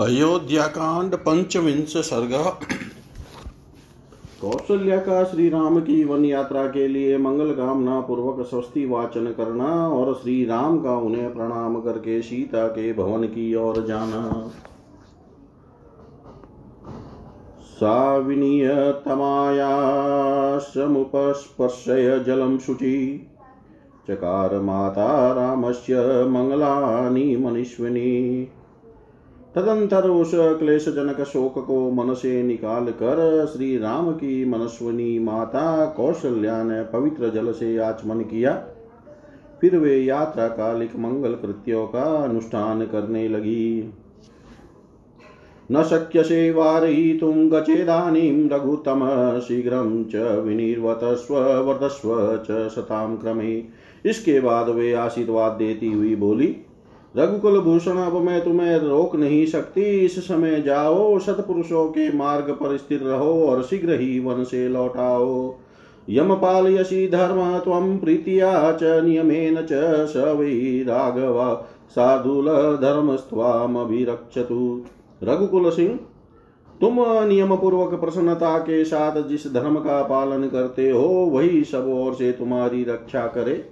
अयोध्याकांड पंचविंश सर्ग। कौशल्या का श्री राम की वन यात्रा के लिए मंगल कामना पूर्वक स्वस्ति वाचन करना और श्री राम का उन्हें प्रणाम करके सीता के भवन की ओर जाना। सा विनियतमायासमुपस्पर्शय जलं शुचि। चकार माता रामस्य मङ्गलानि मनीष्विनी। तदंतर उस क्लेश जनक शोक को मन से निकाल कर श्री राम की मनस्वनी माता कौशल्या ने पवित्र जल से आचमन किया। फिर वे यात्रा कालिक मंगल कृत्यों का अनुष्ठान करने लगी। न शक्य से शक्यसे वारयितुं गचेदानीं रघुतम, शीघ्रं च विनिर्वतस्व वर्धस्व च शतां क्रमे। इसके बाद वे आशीर्वाद देती हुई बोली रघुकुल भूषण अब मैं तुम्हें रोक नहीं सकती। इस समय जाओ, सतपुरुषों के मार्ग पर स्थिर रहो और शीघ्र ही वन से लौटाओ। यमपाल यशी धर्म, त्वं प्रीतिया च, नियमेन च, स वै राघव, साधुल धर्मस्त्वामभिरक्षतु रघुकुल सिंह, तुम नियम पूर्वक प्रसन्नता के साथ जिस धर्म का पालन करते हो, वही सब ओर से तुम्हारी रक्षा करे।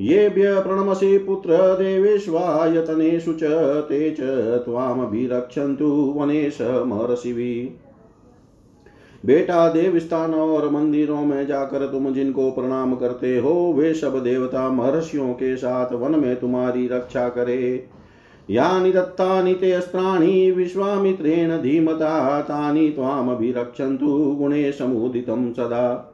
येभ्य प्रणमसे पुत्र देवेष्वायतनेषु च ते च त्वामभिरक्षन्तु वनेश महर्षिभि। बेटा देव स्थानों और मंदिरों में जाकर तुम जिनको प्रणाम करते हो, वे सब देवता महर्षियों के साथ वन में तुम्हारी रक्षा करे। यानि दत्तानि ते अस्त्राणि, विश्वामित्रेण धीमता, तानि त्वामभिरक्षन्तु गुणे समुदितं सदा।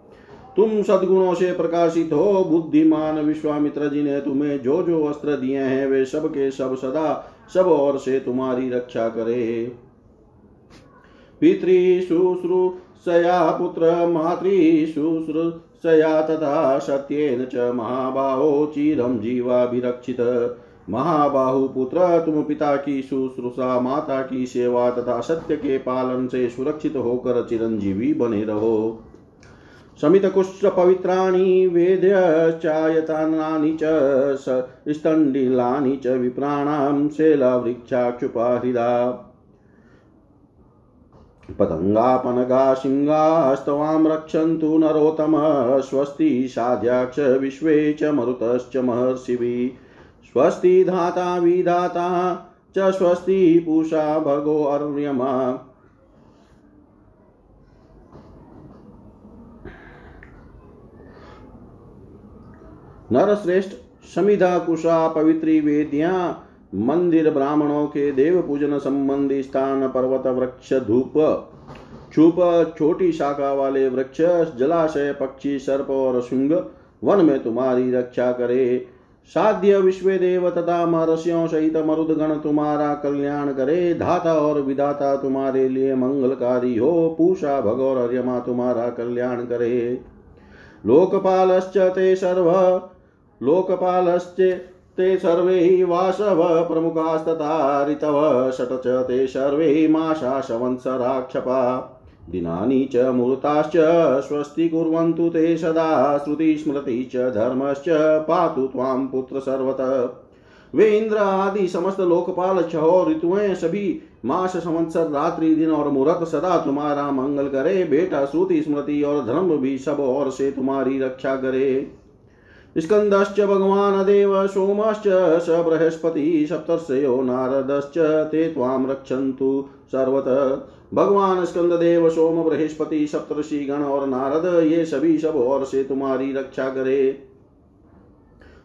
तुम सदगुणों से प्रकाशित हो, बुद्धिमान विश्वामित्र जी ने तुम्हें जो जो अस्त्र दिए हैं, वे सब के सब सदा, सब और से तुम्हारी रक्षा करे। पितृशुश्रूषया पुत्र मातृशुश्रूषया तथा सत्येन च महाबाहो, चिरं जीवाभिरक्षित। महाबाहु पुत्र, तुम पिता की शुश्रूषा, माता की सेवा तथा सत्य के पालन से सुरक्षित होकर चिरंजीवी बने रहो। शमितकुष्ठपवित्राणि वेद्यश्चायतानानि च स्तण्डिलानि च विप्राणां शैलवृक्षाक्षुपाहृदा। पतङ्गापनगा सिंहास्तवां रक्षन्तु नरोत्तम, स्वस्ति साध्याक्ष विश्वे च मरुतश्च महर्षिभिः। स्वस्ति धाता, विधाता च स्वस्ति पूषा, भगो अर्यमा नरश्रेष्ठ समिधा कुशा पवित्री वेदियाँ, मंदिर ब्राह्मणों के देव पूजन संबंधी स्थान पर्वत वृक्ष धूप, छुप छोटी शाखा वाले वृक्ष, जलाशय, पक्षी, सर्प और शुंग, वन में तुम्हारी रक्षा करे। साध्य विश्व देव तथा महर्षियों सहित मरुदगण तुम्हारा कल्याण करे। धाता और विधाता तुम्हारे लिए मंगलकारी हो। पूषा भगौर अर्यमा तुम्हारा कल्याण करे। लोकपालश्च ते सर्व लोकपालश्च ते सर्वे वासव प्रमुखास्तथा ऋतव षट च ते सर्वे माशा संवत्सराक्षपा दिनानि च मूर्ताश्च स्वस्ति कुर्वन्तु ते सदा, श्रुतिस्मृति च धर्मश्च पातु त्वां पुत्र सर्वतः। वे इंद्र आदि समस्त लोकपाल छहो ऋतुएँ सभी मास संवत्सर रात्रि दिन और मुहूर्त सदा तुम्हारा मंगल करे, बेटा श्रुति स्मृति और धर्म भी सब और से तुम्हारी रक्षा करे। स्कंदश्च भगवान् देव सोमश्च स बृहस्पति सप्तर्षयो नारदश्च, ते त्वां रक्षन्तु सर्वतः। भगवान स्कंद देव सोम बृहस्पति सप्तर्षि गण और नारद, ये सभी सब और से तुम्हारी रक्षा करे।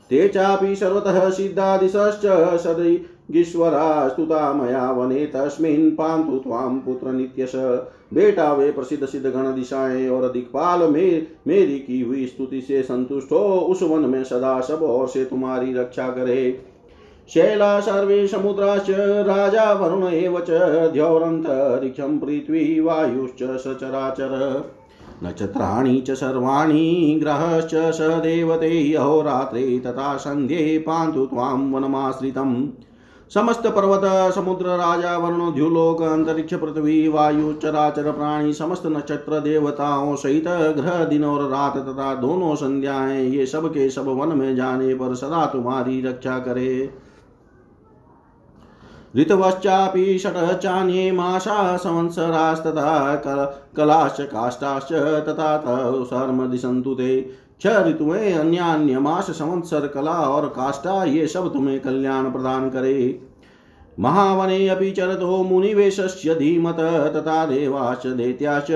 ते चापि सर्वतः सिद्धादिशश्च सदैगीश्वरा स्तुता मया वने, तस्मिन् पान्तु त्वां पुत्र नित्यश। बेटा वे प्रसिद्ध सिद्ध गण दिशाएँ और दिक्पाल में मेरी की हुई स्तुति से संतुष्ट हो, उस वन में सदा सब और से तुम्हारी रक्षा करे। शैला सर्वे समुद्राश्च, राजा वरुण एव च द्यौरन्तरिक्षं पृथ्वी वायुश्च सचराचर। नक्षत्राणि च सर्वाणि, ग्रहश्च स देवते, अहोरात्रे तथा सन्ध्ये पान्तु त्वां वनमाश्रितम्। समस्त पर्वत, समुद्र, राजा, वरुण, द्युलोक, अंतरिक्ष, पृथ्वी, वायु, चराचर, प्राणी, समस्त नक्षत्र, देवताओं सहित ग्रह, दिन और रात तथा दोनों संध्याएँ ये सब के सब वन में जाने पर सदा तुम्हारी रक्षा करे। ऋतवश्चापि षट् चान्ये मासा संवत्सरास्तथा कल कलाश्च, काष्ठाश्च, तथा शर्म दिशन्तु ते। छह ऋतुएँ अन्य अन्य मास संवत्सर कला और काष्ठा, ये सब तुम्हें कल्याण प्रदान करे। महावने अपि चरतो मुनिवेशस्य धीमत, तथा देवाश्च दैत्याश्च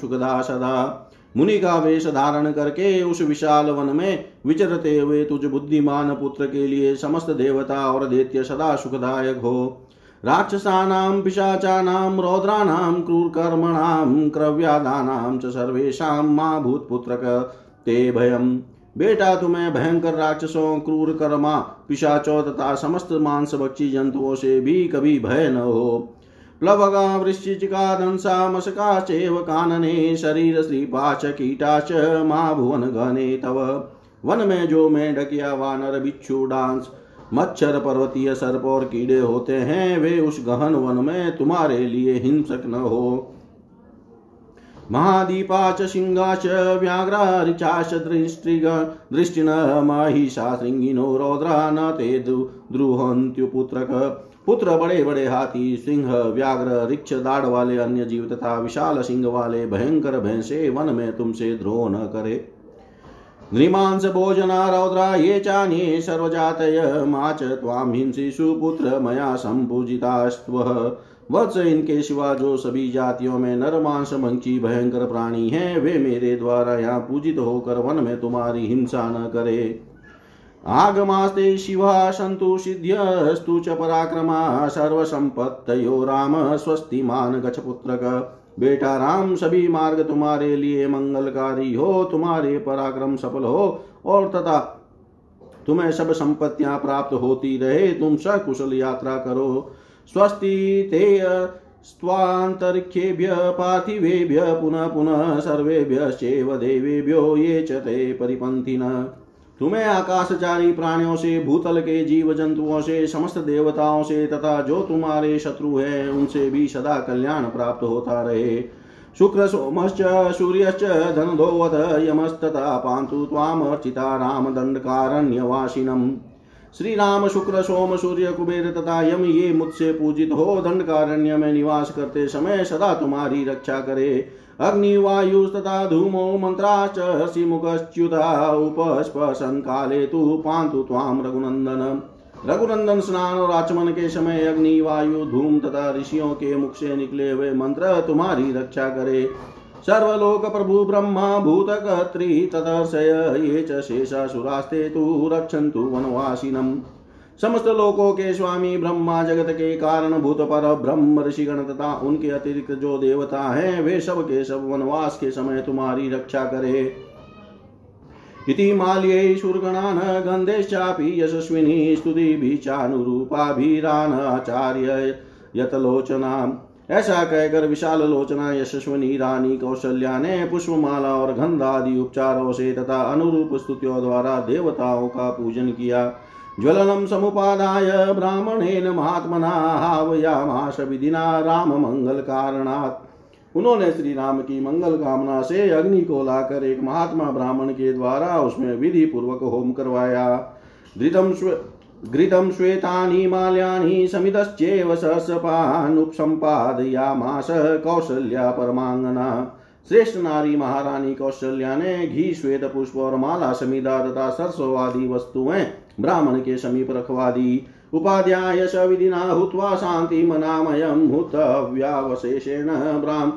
सुखदा सदा। मुनि का वेश धारण करके उस विशाल वन में विचरते हुए तुझ बुद्धिमान पुत्र के लिए समस्त देवता और दैत्य सदा सुखदायक हो। राक्षसानां, पिशाचानां, रौद्राणां, क्रूरकर्मणां, क्रव्यादानां च सर्वेषां मा भूतपुत्रक ते भयम्। बेटा, तुम्हें भयंकर राक्षसों, क्रूर कर्मा, पिशाचो तथा समस्त मांस बक्षी जंतुओं से भी कभी भय न हो। प्लवगा वृश्चिका दंसा चेव, कानने, शरीर श्रीपाच कीटाच मा, भुवन गणे तव। वन में जो मेढक या वानर, बिच्छू, डांस, मच्छर, पर्वतीय, सर्प और कीड़े होते हैं, वे उस गहन वन में तुम्हारे लिए हिंसक न हो। महादीपा च, सिंहा च, व्याघ्रा ऋचाश्च दृष्टिग, दृष्टिन महिषा शृंगिनो रौद्रा न ते द्रुहन्त्युपुत्रक पुत्र बड़े बड़े हाथी, सिंह, व्याघ्र रिक्ष दाढ़ वाले, अन्य जीव तथा विशाल सिंह वाले, भयंकर भैंसे, वन में तुमसे द्रोह न करे। नृमांस, भोजना, रौद्रा, ये चान्ये सर्वजातय, मा च त्वां हिंसिषु पुत्र, मया सम्पूजितास्त्वः वत्स इनके सिवा जो सभी जातियों में नरमांस मंची भयंकर प्राणी हैं, वे मेरे द्वारा यहाँ पूजित होकर वन में तुम्हारी हिंसा न करे। आगमास्ते शिवा सन्तु सिद्ध्यस्तु च पराक्रमा सर्वसम्पत्तयो राम स्वस्तिमान गच पुत्रक बेटा राम, सभी मार्ग तुम्हारे लिए मंगलकारी हो, तुम्हारे पराक्रम सफल हो, और तथा तुम्हें सब संपत्तियाँ प्राप्त होती रहे, तुम सकुशल यात्रा करो। स्वस्ति ते स्वान्तरिक्षेभ्य पार्थिवेभ्य पुनः पुनः सर्वेभ्यश्चैव देवेभ्यो ये च ते तुम्हें आकाशचारी प्राणियों से, भूतल के जीव जंतुओं से, समस्त देवताओं से तथा जो तुम्हारे शत्रु है, उनसे भी सदा कल्याण प्राप्त होता रहे। शुक्र सोमश्च, सूर्यश्च, धनधोवत, यमस्तथा पान्तु त्वामर्चिता रामदण्डकारण्यवासिनम् श्री राम शुक्र सोम सूर्य कुबेर तथा यम ये मुझसे पूजित हो। दंडकारण्य में निवास करते समय सदा तुम्हारी रक्षा करे। अग्नि, वायु तथा धूमो मंत्राच हसिमुखच्युता उपस्पर्शन काले तु पांतु ताम रघुनंदन। रघुनंदन स्नान और आचमन के समय अग्नि, वायु, धूम तथा ऋषियों के मुख से निकले हुए मंत्र तुम्हारी रक्षा करे। सर्वलोक प्रभु ब्रह्मा भूतकर्त्री तदर्शय ये च शेषासुरास्ते तु रक्षन्तु वनवासिनम् समस्त लोकों के स्वामी ब्रह्मा जगत के कारण भूत पर ब्रह्म ऋषिगण तथा उनके अतिरिक्त जो देवता हैं, वे सब के सब वनवास के समय तुम्हारी रक्षा करे। इति माल्ये शूर्गणान् गन्धेश्चापि यशस्विनी स्तुतिभिः चानुरूपाभिरान् आचार्य यतलोचनाम्। ऐसा कहकर विशाल लोचना यशस्वनी रानी कौशल्या ने पुष्पमाला और गंध आदि उपचारों से तथा अनुरूप स्तुतियों द्वारा देवताओं का पूजन किया। ज्वलनम समुपादाय ब्राह्मणेन महात्मना हावयामाश विधिना राम मंगल कारणात्। उन्होंने श्री राम की मंगल कामना से अग्नि को लाकर एक महात्मा ब्राह्मण के द्वारा उसमें विधि पूर्वक होम करवाया। धृतम घृतं श्वेतानि माल्यानि समितश्चेव सहस्रपानुपसम्पादयामास कौशल्या परमांगना श्रेष्ठ नारी महारानी कौशल्या ने घी, श्वेत पुष्प और माला समिधा तथा सरस्ववादी वस्तुएँ ब्राह्मण के समीप रखवा दी उपाध्याय विधिना हुत्वा शान्तिमनामयं हुतव्यावशेषेण ब्राह्म।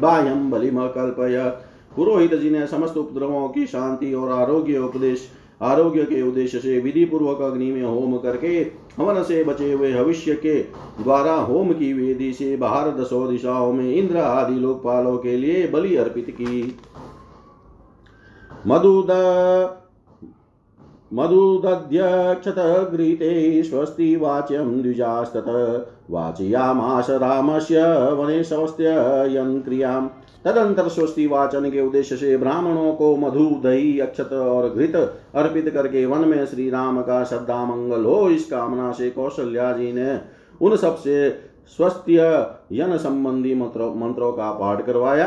बाह्यं बलिमकल्पयत् पुरोहित जी ने समस्त उपद्रवों की शांति और आरोग्य उपदेश आरोग्य के उद्देश्य से विधि पूर्वक अग्नि में होम करके हवन से बचे हुए भविष्य के द्वारा होम की वेदी से बाहर दसों दिशाओं में इंद्र आदि लोकपालों के लिए बलि अर्पित की। मधुद मधुदध्यक्षतगृहीते स्वस्ति वाच्यं द्विजास्तत। वाचयामास रामस्य वने स्वस्त्ययन् क्रियाम्। तदंतर स्वस्ति वाचन के उद्देश्य से ब्राह्मणों को मधु, दही, अक्षत और घृत अर्पित करके वन में श्री राम का श्रद्धा मंगल हो इस कामना से कौशल्या जी ने उन सबसे स्वस्त्य यन संबंधी मंत्रों मंत्रों का पाठ करवाया।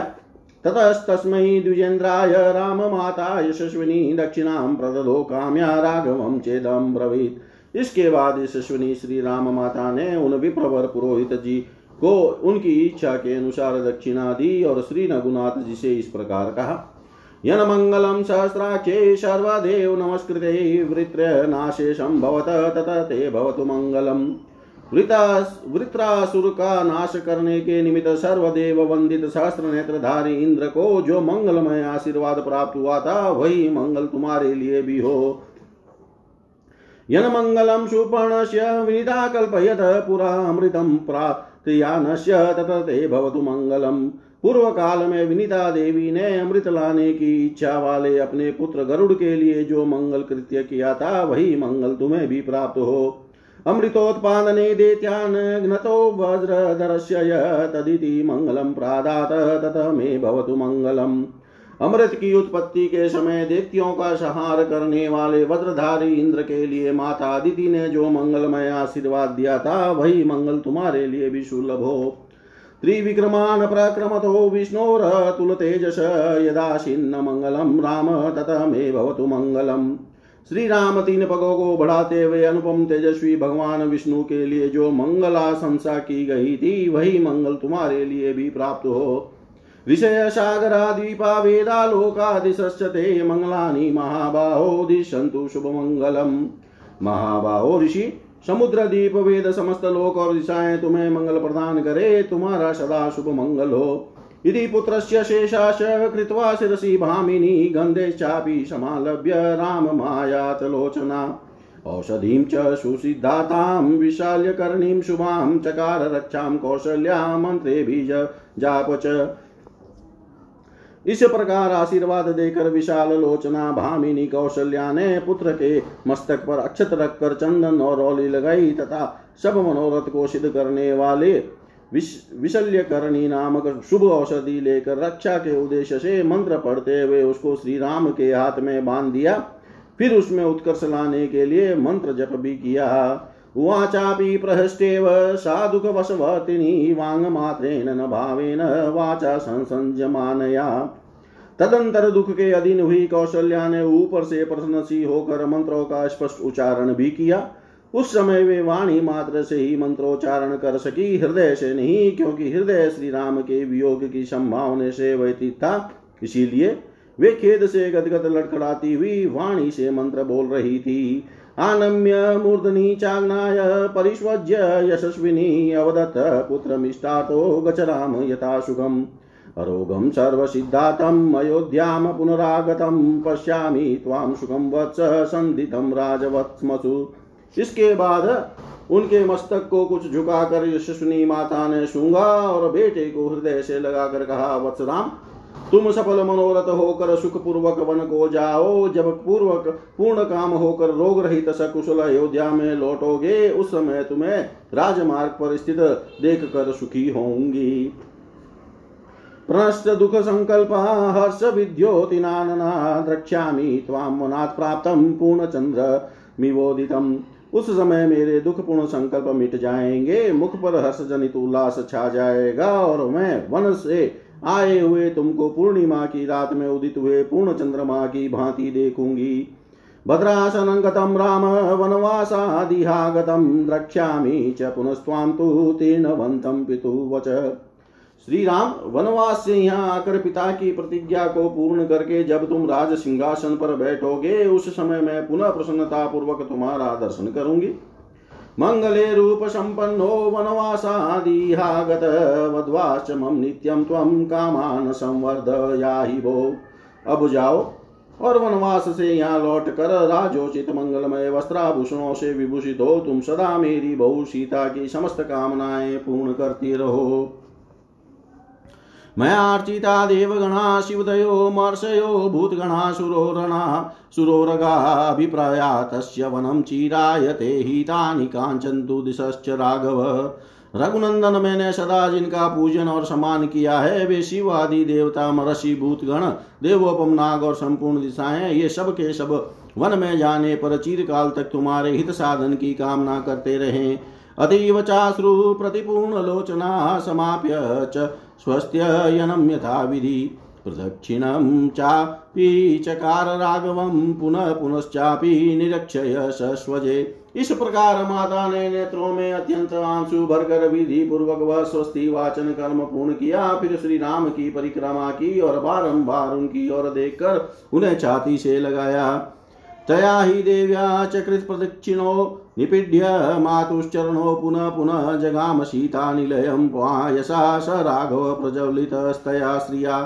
ततस्तस्मै द्विजेन्द्राय राम माता यशस्विनी दक्षिणां प्रददो काम्या राघवं चेदं ब्रवीत्। इसके बाद यशस्विनी श्री राम माता ने उन विप्रवर पुरोहित जी को उनकी इच्छा के अनुसार दक्षिणा दी और श्री रघुनाथ जी से इस प्रकार कहा यनमङ्गलं सहस्राक्षे सर्वदेव नमस्कृते वृत्र नाशेषं भवत तत ते भवतु मङ्गलम् वृत्रासुर का नाश करने के निमित्त सर्वदेव वंदित सहस्त्र नेत्रधारी इंद्र को जो मंगलमय आशीर्वाद प्राप्त हुआ था, वही मंगल तुम्हारे लिए भी हो। यन सुपर्ण से विनिता कल्पयत पुरा अमृतं प्राप्तयानस्य तत ते भवतु मंगलम। पूर्व काल में विनीता देवी ने अमृत लाने की इच्छा वाले अपने पुत्र गरुड़ के लिए जो मंगल कृत्य किया था, वही मंगल तुम्हें भी प्राप्त हो। अमृतोत्पादने दैत्यान् घ्नतो वज्रधरस्य तदिति मङ्गलं प्रादात, तत मे भवतु मङ्गलम् अमृत की उत्पत्ति के समय दैत्यों का संहार करने वाले वज्रधारी इंद्र के लिए माता अदिति ने जो मंगलमय आशीर्वाद दिया था, वही मंगल तुम्हारे लिए भी सुलभ हो। त्रिविक्रमान् प्रक्रमतो विष्णोरतुलतेजस यदाशिन्न मङ्गलं राम ततः मे भवतु मङ्गलम् श्री राम तीन पगों को बढ़ाते हुए अनुपम तेजस्वी भगवान विष्णु के लिए जो मंगलाशंसा की गई थी, वही मंगल तुम्हारे लिए भी प्राप्त हो। विषय सागरा द्वीपा वेदा लोकादिशते मंगलानी महाबाहो दिशंतु शुभ मंगलम महाबाहो ऋषि समुद्र दीप वेद समस्त लोक और दिशाएँ तुम्हें मंगल प्रदान करे, तुम्हारा सदा शुभ मंगल हो यदि पुत्रस्य शेषाश कृत्वा शिरसि भामिनी गन्धे चापि समालभ्य राममायातलोचना। औषधीं च सुसिद्धातां, विशाल्यकर्णीं शुभां चकार रक्षां कौशल्या मन्त्रेभिज जाप च। इस प्रकार आशीर्वाद देकर विशाल लोचना भामिनी कौशल्या ने पुत्र के मस्तक पर अक्षत रखकर चंदन और रौली लगाई तथा सब मनोरथ को सिद्ध करने वाले विशल्य करणी नामक शुभ औषधि लेकर रक्षा के उद्देश्य से मंत्र पढ़ते हुए उसको श्री राम के हाथ में बाँध दिया। फिर उसमें उत्कर्ष लाने के लिए मंत्र जप भी किया। वाचापि प्रहस्टेव साधुक वशवर्तिनी वांग न भावेन वाचा संसंजमानया तदंतर दुख के अधीन हुई कौशल्या ने ऊपर से प्रसन्न सी होकर मंत्रों का स्पष्ट उच्चारण भी किया। उस समय वे वाणी मात्र से ही मंत्रोच्चारण कर सकी। हृदय से नहीं, क्योंकि हृदय श्री राम के वियोग की संभावना से व्यतीत था। इसीलिए वे खेद से गदगद लड़खड़ाती हुई वाणी से मंत्र बोल रही थी। आनम्य मूर्धनी चाग्नाय परिष्वज्य यशस्विनी अवदत्त पुत्रमिष्टातो गच राम यथा सुखम अरोगम सर्वसिद्धातम्, अयोध्याम पुनरागतम, पश्यामि त्वां सुखम वत्स संदितं राजवत्समसु इसके बाद उनके मस्तक को कुछ झुकाकर यशस्विनी माता ने सूँगा और बेटे को हृदय से लगाकर कहा, वत्सराम तुम सफल मनोरथ होकर सुख पूर्वक वन को जाओ। जब पूर्वक पूर्ण काम होकर रोग रहित सकुशल अयोध्या में लौटोगे, उस समय तुम्हें राजमार्ग पर स्थित देख कर सुखी होंगी प्रनष्ट दुख संकल्प, हर्ष विद्योतिनानना द्रक्ष्यामि त्वां मनात् प्राप्तं पूर्णचन्द्र मिवोदितम् उस समय मेरे दुखपूर्ण संकल्प मिट जाएँगे, मुख पर हर्ष जनित उल्लास छा जाएगा और मैं वन से आए हुए तुमको पूर्णिमा की रात में उदित हुए पूर्ण चंद्रमा की भांति देखूँगी। भद्रासनं गतं राम वनवासादिहागतं द्रक्ष्यामि च पुनस्त्वां तु तीर्णवन्तं पितुवच। श्री राम वनवास से यहाँ आकर पिता की प्रतिज्ञा को पूर्ण करके जब तुम राज सिंहासन पर बैठोगे, उस समय मैं पुनः प्रसन्नता पूर्वक तुम्हारा दर्शन करूँगी। मंगले रूप संपन्नो वनवासादिहागत वद्वाश्च मम नित्यं त्वं कामान संवर्धयाहि भो अब जाओ और वनवास से यहाँ लौट कर राजोचित मंगलमय वस्त्राभूषणों से विभूषित हो तुम सदा मेरी बहु सीता की समस्त कामनाएँ पूर्ण करती रहो। मयार्चिता देवगणा, शिवदयो मर्षयो भूतगणा, सुरोरणा सुरोरगाभिप्राया तस्य वनं चिरायते हितानि काञ्चन्तु दिशश्च राघव। रघुनंदन मैंने सदा जिनका पूजन और सम्मान किया है, वे शिव आदि देवता मरषि भूतगण, देवोपम, नाग और संपूर्ण दिशाएँ, ये सब के सब वन में जाने पर चिरकाल तक तुम्हारे हित साधन की कामना करते रहे। अतीव चाश्रु प्रतिपूर्ण लोचना समाप्य च स्वस्त्ययनं यथा विधि। प्रदक्षिणं चापि चकार पुनः पुनश्चापि निरक्षय सस्वजे। इस प्रकार माता ने नेत्रों में अत्यंत आँसू भरकर विधि पूर्वक वह स्वस्ति वाचन कर्म पूर्ण किया। फिर श्री राम की परिक्रमा की और बारंबार उनकी ओर देखकर उन्हें छाती से लगाया। तया ही देव्या चकृत प्रदक्षिणो निपीड्य मातुश्चरणो पुनः पुनः जगाम सीतानिलयं यशा स राघव प्रज्वलितस्तया श्रिया।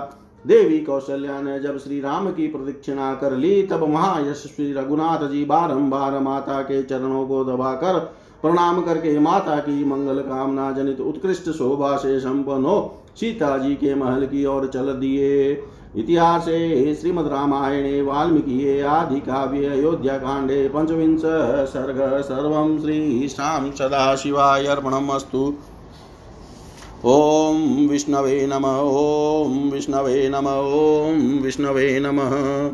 देवी कौशल्या ने जब श्री राम की प्रदक्षिणा कर ली, तब महायशस्वी रघुनाथ जी बारंबार माता के चरणों को दबाकर प्रणाम करके माता की मंगल कामना जनित उत्कृष्ट शोभा से संपन्न हो सीता जी के महल की ओर चल दिए। इतिहासे श्रीमद् रामायणे आदि आदिकाव्ये अयोध्याकाण्डे पञ्चविंश सर्ग सर्वं श्रीशां सदाशिवाय अर्पणम् अस्तु ॐ विष्णवे नम, ॐ विष्णवे नम, ॐ विष्णवे नमः।